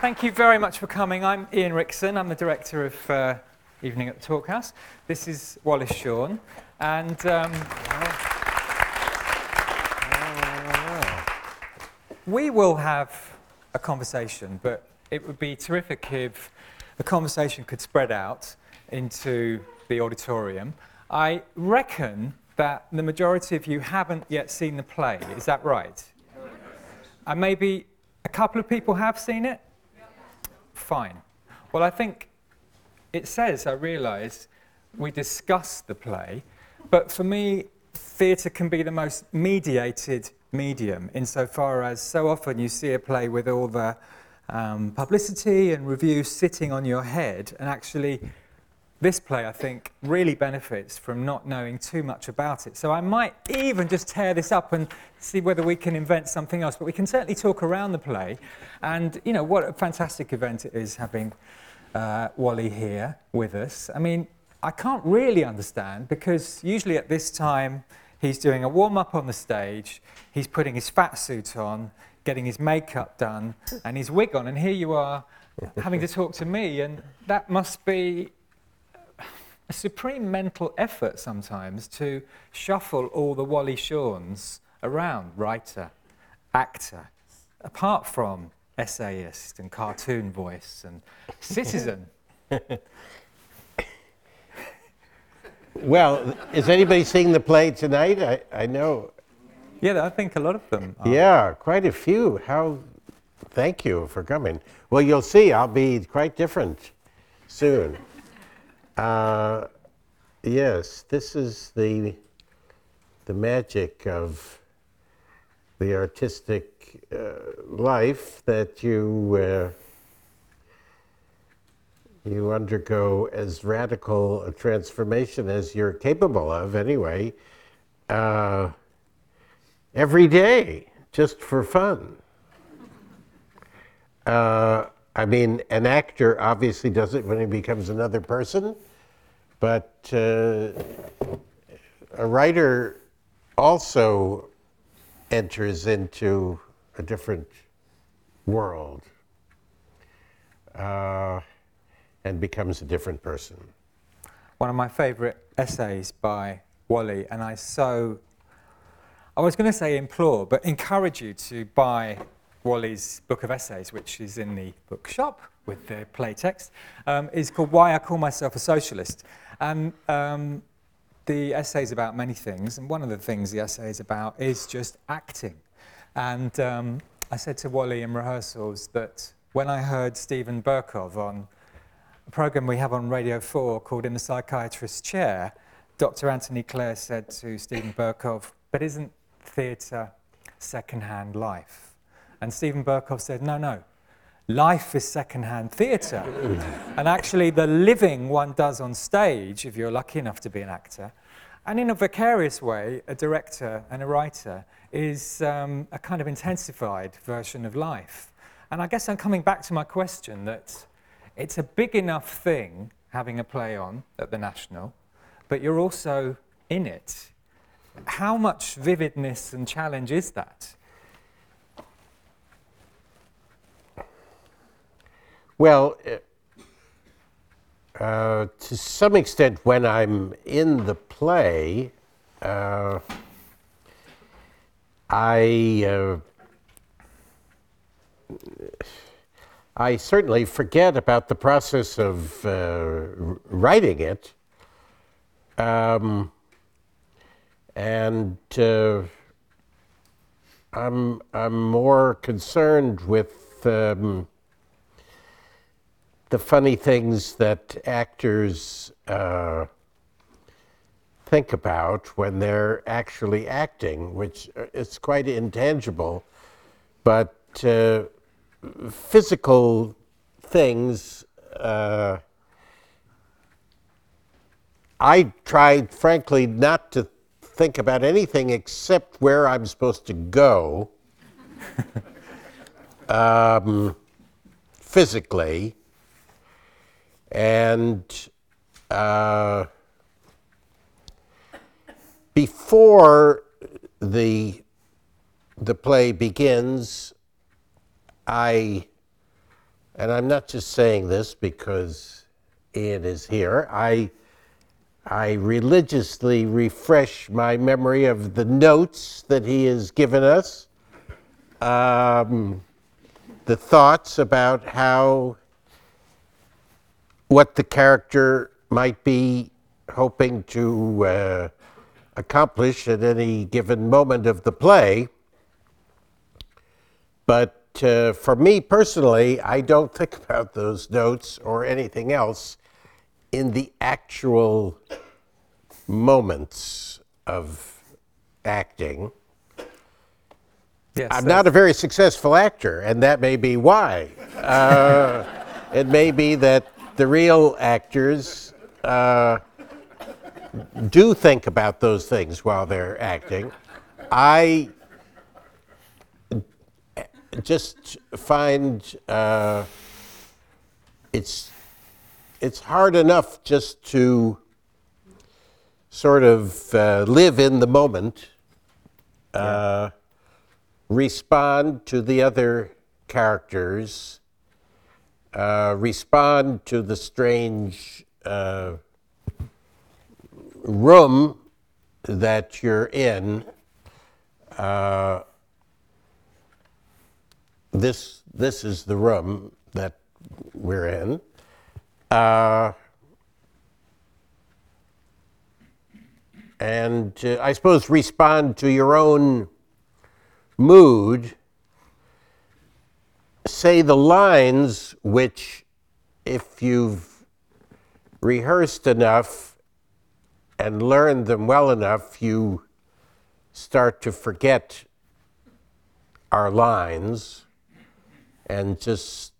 Thank you very much for coming. I'm Ian Rickson. I'm the director of uh, Evening at the Talkhouse. This is Wallace Shawn, and um, we will have a conversation, but it would be terrific if the conversation could spread out into the auditorium. I reckon that the majority of you haven't yet seen the play. Is that right? And maybe a couple of people have seen it? Fine. Well, I think it says, I realise, we discuss the play, but for me, theatre can be the most mediated medium insofar as so often you see a play with all the um, publicity and reviews sitting on your head, and actually, this play, I think, really benefits from not knowing too much about it. So I might even just tear this up and see whether we can invent something else. But we can certainly talk around the play. And, you know, what a fantastic event it is having uh, Wally here with us. I mean, I can't really understand because usually at this time he's doing a warm up on the stage, he's putting his fat suit on, getting his makeup done, and his wig on. And here you are having to talk to me. And that must be a supreme mental effort sometimes to shuffle all the Wally Shawns around, writer, actor, apart from essayist and cartoon voice and citizen. well, is anybody seeing the play tonight? I, I know. Yeah, I think a lot of them are. Yeah, quite a few. How, thank you for coming. Well, you'll see, I'll be quite different soon. Uh, yes, this is the the magic of the artistic uh, life that you uh, you undergo as radical a transformation as you're capable of, anyway, uh, every day, just for fun. I mean, an actor obviously does it when he becomes another person, but uh, a writer also enters into a different world uh, and becomes a different person. One of my favorite essays by Wally, and I so, I was going to say implore, but encourage you to buy Wally's book of essays, which is in the bookshop with the play text, um, is called Why I Call Myself a Socialist. And um, the essay is about many things, and one of the things the essay is about is just acting. And um, I said to Wally in rehearsals that when I heard Steven Berkoff on a program we have on Radio 4 called In the Psychiatrist's Chair, Dr. Anthony Clare said to Steven Berkoff, but isn't theatre second-hand life? And Steven Berkoff said, no, no, life is second-hand theatre. and actually, the living one does on stage, if you're lucky enough to be an actor, and in a vicarious way, a director and a writer is um, a kind of intensified version of life. And I guess I'm coming back to my question that it's a big enough thing having a play on at the National, but you're also in it. How much vividness and challenge is that? Well, uh, uh, to some extent, when I'm in the play, uh, I uh, I certainly forget about the process of uh, writing it, um, and uh, I'm I'm more concerned with. Um, the funny things that actors uh, think about when they're actually acting, which uh, is quite intangible, but uh, physical things. Uh, I tried, frankly, not to think about anything except where I'm supposed to go um, physically and uh, before the, the play begins, I and I'm not just saying this because Ian is here. I I religiously refresh my memory of the notes that he has given us, um, the thoughts about how what the character might be hoping to uh, accomplish at any given moment of the play. But uh, for me personally, I don't think about those notes or anything else in the actual moments of acting. Yes, I'm not a very successful actor, and that may be why. Uh, it may be that the real actors uh, do think about those things while they're acting. I just find uh, it's it's hard enough just to sort of uh, live in the moment, uh, respond to the other characters, uh, respond to the strange uh, room that you're in. Uh, this this is the room that we're in. Uh, and uh, I suppose respond to your own mood. Say the lines which, if you've rehearsed enough and learned them well enough, you start to forget our lines and just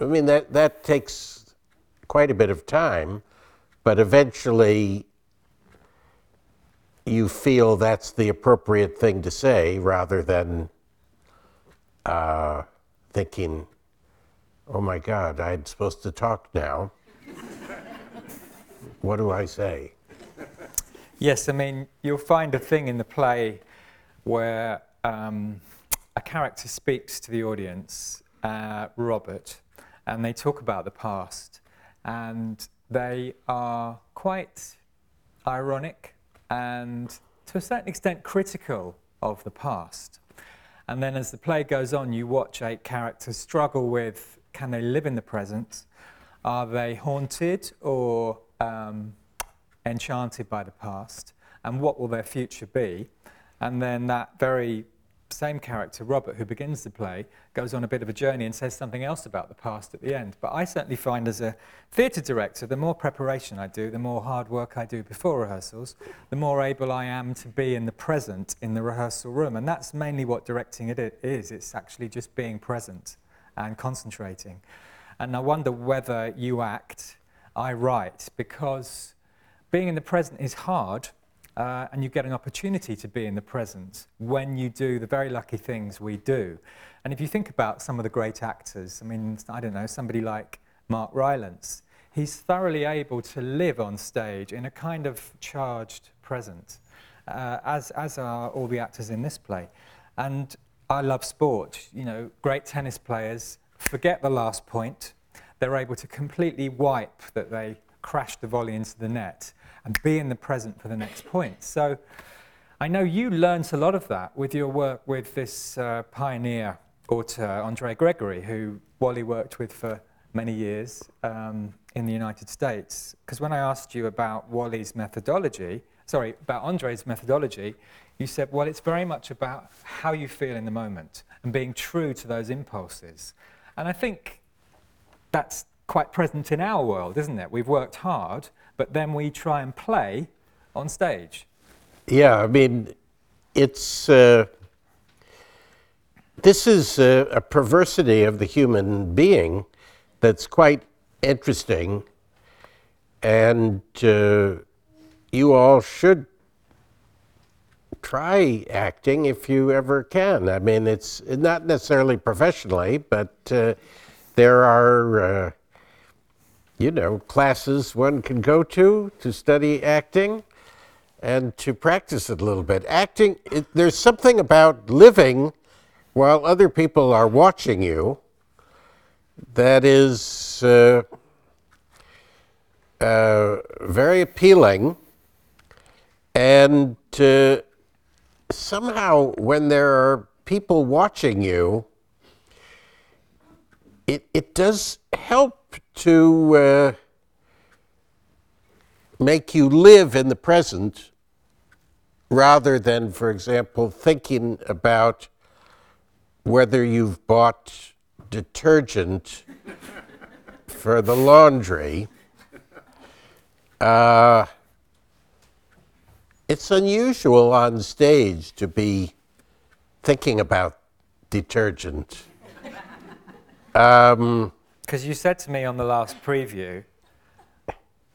I mean that that takes quite a bit of time, but eventually you feel that's the appropriate thing to say rather than uh, thinking, "Oh my God, I'm supposed to talk now. what do I say?" Yes, I mean, you'll find a thing in the play where um, a character speaks to the audience, uh, Robert, and they talk about the past. And they are quite ironic and, to a certain extent, critical of the past. And then as the play goes on, you watch eight characters struggle with can they live in the present? Are they haunted or um, enchanted by the past? And what will their future be? And then that very same character, Robert, who begins the play, goes on a bit of a journey and says something else about the past at the end. But I certainly find as a theatre director, the more preparation I do, the more hard work I do before rehearsals, the more able I am to be in the present in the rehearsal room. And that's mainly what directing it is. It's actually just being present and concentrating. And I wonder whether you act, I write, because being in the present is hard, uh, and you get an opportunity to be in the present when you do the very lucky things we do. And if you think about some of the great actors, I mean, I don't know, somebody like Mark Rylance, he's thoroughly able to live on stage in a kind of charged present, uh, as, as are all the actors in this play. And I love sport. You know, great tennis players forget the last point. They're able to completely wipe that they crashed the volley into the net and be in the present for the next point. So I know you learnt a lot of that with your work with this uh, pioneer author, Andre Gregory, who Wally worked with for many years um, in the United States. Because when I asked you about Wally's methodology, sorry, about Andre's methodology, you said, well, it's very much about how you feel in the moment and being true to those impulses. And I think that's quite present in our world, isn't it? We've worked hard, but then we try and play on stage. Yeah, I mean, it's uh, this is a, a perversity of the human being that's quite interesting, and uh, you all should try acting if you ever can. I mean, it's not necessarily professionally, but uh, there are. You know, classes one can go to to study acting and to practice it a little bit. Acting, it, there's something about living while other people are watching you that is uh, uh, very appealing. And uh, somehow, when there are people watching you, it, it does help to uh, make you live in the present rather than, for example, thinking about whether you've bought detergent for the laundry. Uh, it's unusual on stage to be thinking about detergent. Um, Because you said to me on the last preview,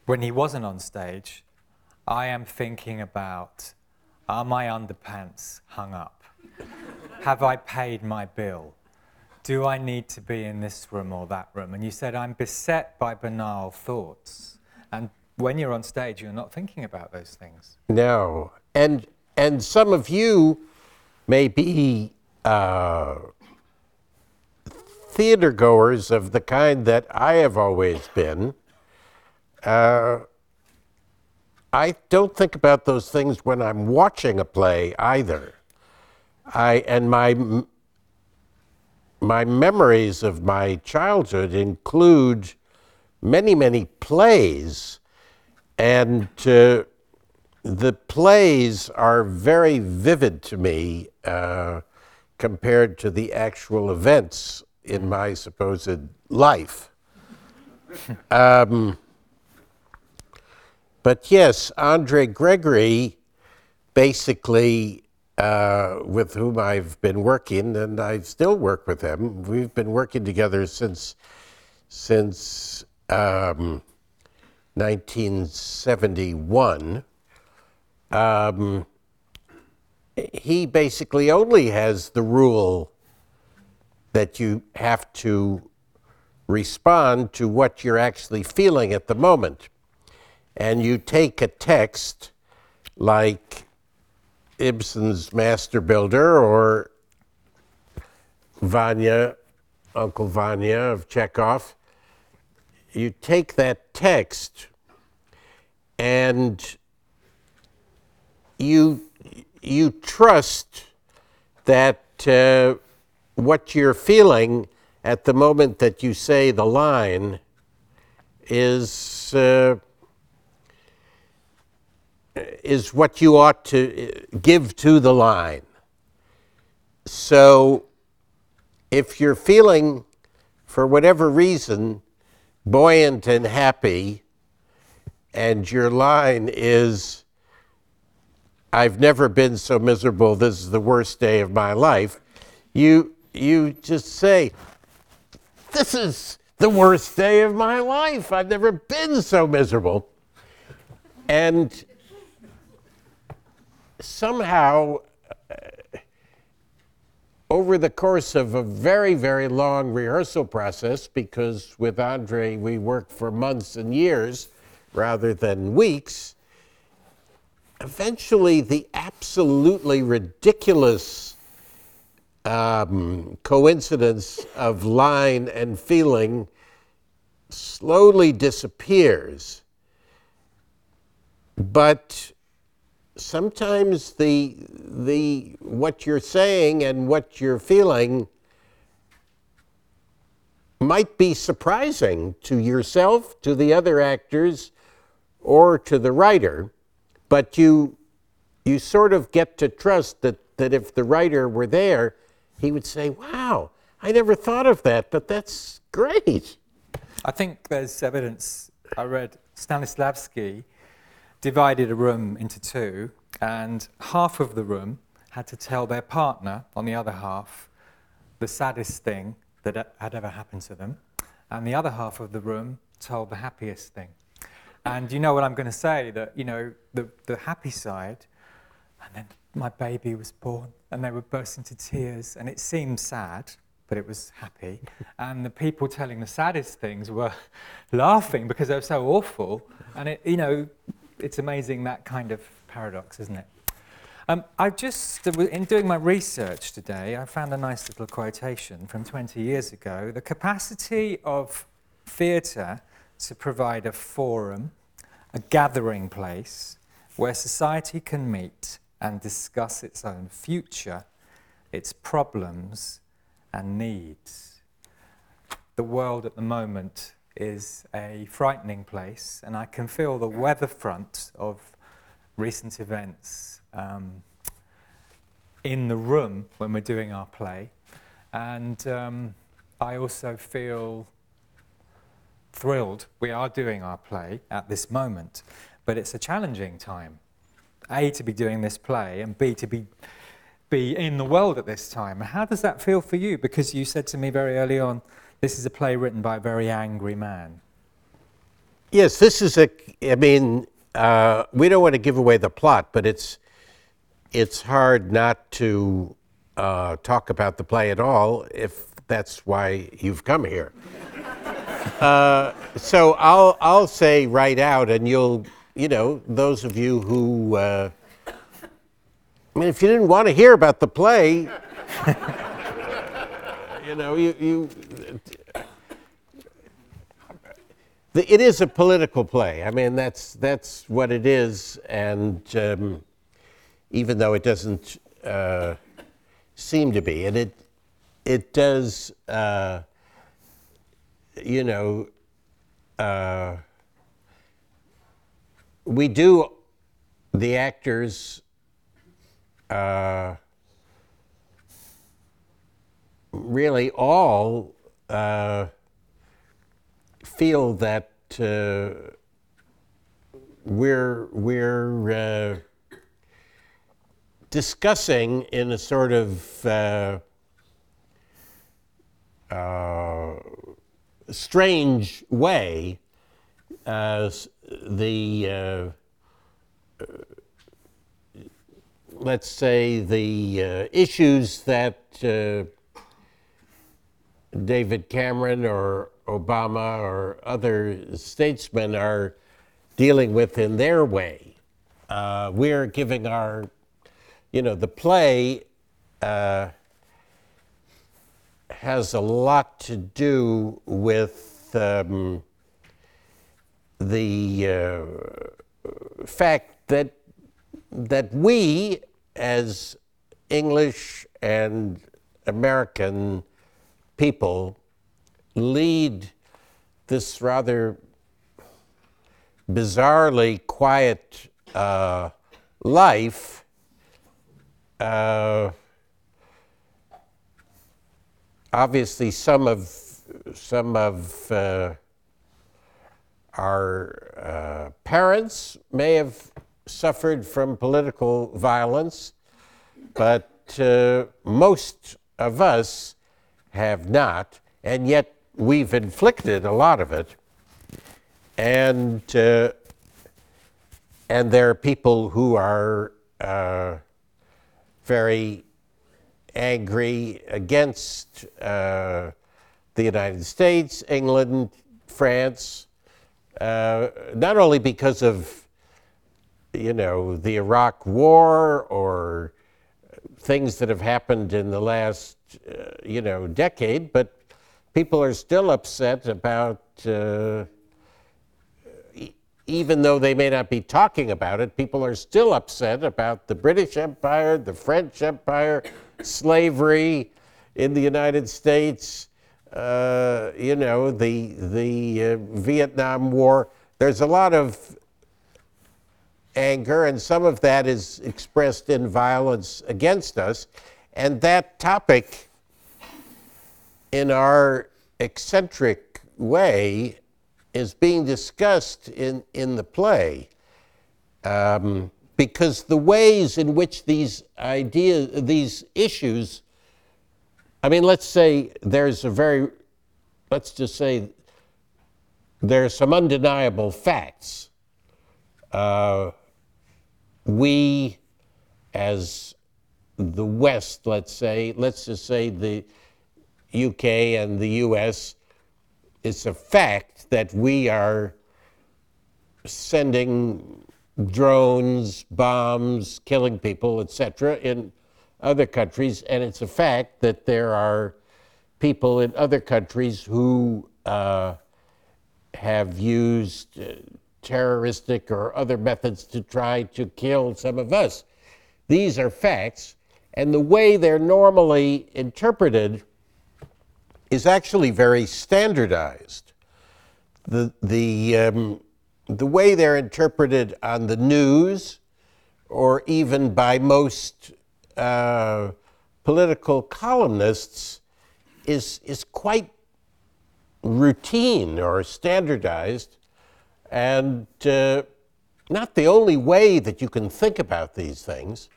when he wasn't on stage, I am thinking about are my underpants hung up? Have I paid my bill? Do I need to be in this room or that room? And you said, I'm beset by banal thoughts. And when you're on stage, you're not thinking about those things. No, and and some of you may be uh, theater goers of the kind that I have always been. Uh, I don't think about those things when I'm watching a play either. I and my my memories of my childhood include many many plays, and uh, the plays are very vivid to me uh, compared to the actual events in my supposed life. um, but yes, Andre Gregory, basically, uh, with whom I've been working, and I still work with him. We've been working together since since um, 1971 um, he basically only has the rule that you have to respond to what you're actually feeling at the moment. And you take a text like Ibsen's Master Builder or Vanya, Uncle Vanya of Chekhov. You take that text and you you trust that uh, what you're feeling at the moment that you say the line is uh, is what you ought to uh, give to the line. So if you're feeling for whatever reason buoyant and happy and your line is I've never been so miserable. This is the worst day of my life. You you just say, This is the worst day of my life. I've never been so miserable. And somehow, uh, over the course of a very, very long rehearsal process, because with Andre we worked for months and years rather than weeks, eventually the absolutely ridiculous um, coincidence of line and feeling slowly disappears. But sometimes the, the, what you're saying and what you're feeling might be surprising to yourself, to the other actors, or to the writer but you you sort of get to trust that that if the writer were there, he would say, "Wow, I never thought of that, but that's great." I think there's evidence. I read Stanislavski divided a room into two, and half of the room had to tell their partner on the other half the saddest thing that had ever happened to them, and the other half of the room told the happiest thing. And you know what I'm going to say? That, you know, the, the happy side, and then my baby was born, and they would burst into tears, and it seemed sad, but it was happy. And the people telling the saddest things were laughing because they were so awful. And, it, you know, it's amazing that kind of paradox, isn't it? Um, I just, in doing my research today, I found a nice little quotation from 20 years ago. The capacity of theatre to provide a forum, a gathering place where society can meet and discuss its own future, its problems and needs. The world at the moment is a frightening place, and I can feel the weather front of recent events um, in the room when we're doing our play. And um, I also feel thrilled we are doing our play at this moment, but it's a challenging time. A, to be doing this play, and B, to be, be in the world at this time. How does that feel for you? Because you said to me very early on, this is a play written by a very angry man. Yes, this is a. I mean, uh, we don't want to give away the plot, but it's it's hard not to uh, talk about the play at all if that's why you've come here. uh, so I'll I'll say right out, and you'll you know those of you who. Uh, I mean, if you didn't want to hear about the play, you know, you, you it is a political play. I mean, that's that's what it is, and um, even though it doesn't uh, seem to be, and it it does, uh, you know, uh, we do the actors. Uh, really, all uh, feel that uh, we're we're uh, discussing in a sort of uh, uh strange way the uh, let's say the uh, issues that David Cameron or Obama or other statesmen are dealing with in their way. Uh, we're giving our, you know, the play uh, has a lot to do with um, the uh, fact that that we, as English and American people lead this rather bizarrely quiet uh, life uh, obviously some of some of uh, our uh, parents may have suffered from political violence, but uh, most of us have not, and yet we've inflicted a lot of it. And, uh, and there are people who are uh, very angry against uh, the United States, England, France, uh, not only because of you know the Iraq War or things that have happened in the last uh, you know, decade, but people are still upset about, uh, even though they may not be talking about it, people are still upset about the British Empire, the French Empire, slavery in the United States, uh, you know, the, the uh, Vietnam War. There's a lot of anger, and some of that is expressed in violence against us. And that topic, in our eccentric way, is being discussed in, in the play. Um, because the ways in which these ideas, these issues, I mean, let's say there's a very, let's just say there are some undeniable facts. Uh, we, as the West, let's say, let's just say the UK and the US, it's a fact that we are sending drones, bombs, killing people, etc., in other countries. And it's a fact that there are people in other countries who uh, have used uh, terroristic or other methods to try to kill some of us. These are facts, and the way they're normally interpreted is actually very standardized. The, the, um, the way they're interpreted on the news or even by most uh, political columnists is, is quite routine or standardized and uh, not the only way that you can think about these things.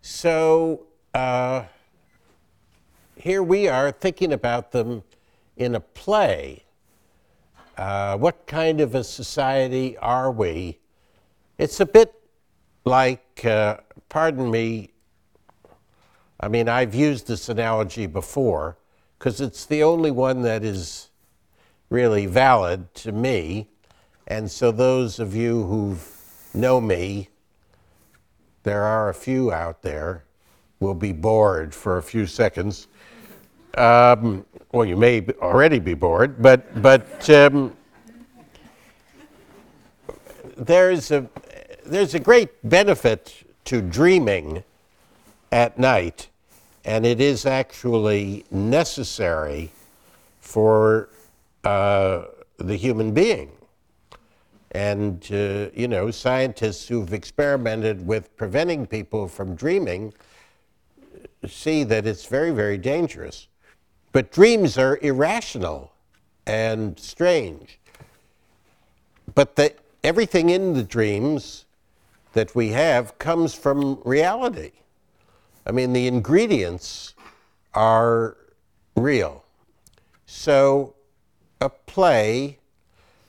So uh, here we are thinking about them in a play. Uh, what kind of a society are we? It's a bit like, uh, pardon me, I mean, I've used this analogy before because it's the only one that is really valid to me. And so, those of you who know me, there are a few out there, will be bored for a few seconds. Um, well, you may already be bored, but, but um, there's, a, there's a great benefit to dreaming at night, and it is actually necessary for uh, the human being. And, uh, you know, scientists who've experimented with preventing people from dreaming see that it's very, very dangerous. But dreams are irrational and strange. But the, everything in the dreams that we have comes from reality. I mean, the ingredients are real. So, a play,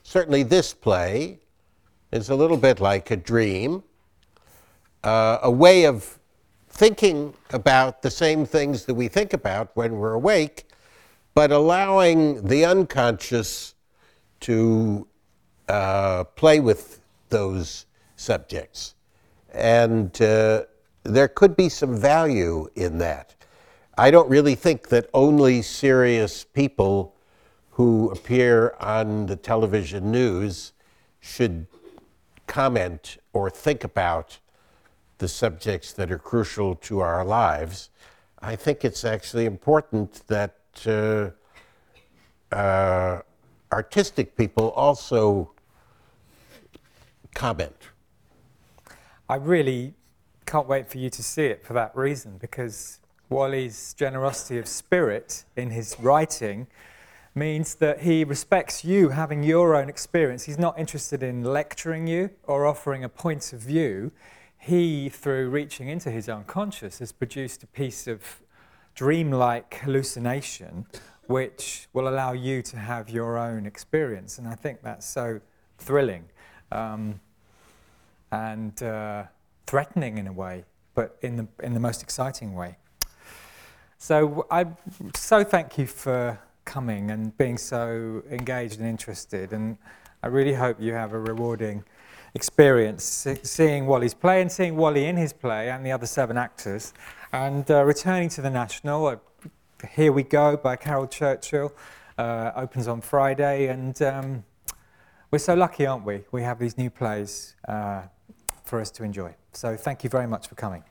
certainly this play, is a little bit like a dream, uh, a way of thinking about the same things that we think about when we're awake, but allowing the unconscious to uh, play with those subjects. And uh, there could be some value in that. I don't really think that only serious people who appear on the television news should comment or think about the subjects that are crucial to our lives. I think it's actually important that uh, uh, artistic people also comment. I really can't wait for you to see it for that reason because Wally's generosity of spirit in his writing means that he respects you having your own experience. He's not interested in lecturing you or offering a point of view. He, through reaching into his unconscious, has produced a piece of dreamlike hallucination which will allow you to have your own experience. And I think that's so thrilling um, and uh, threatening in a way, but in the, in the most exciting way. So I so thank you for coming and being so engaged and interested, and I really hope you have a rewarding experience seeing Wally's play and seeing Wally in his play and the other seven actors, and uh, returning to the National. Uh, Here We Go by Caryl Churchill uh, opens on Friday, and um, we're so lucky, aren't we? We have these new plays uh, for us to enjoy. So thank you very much for coming.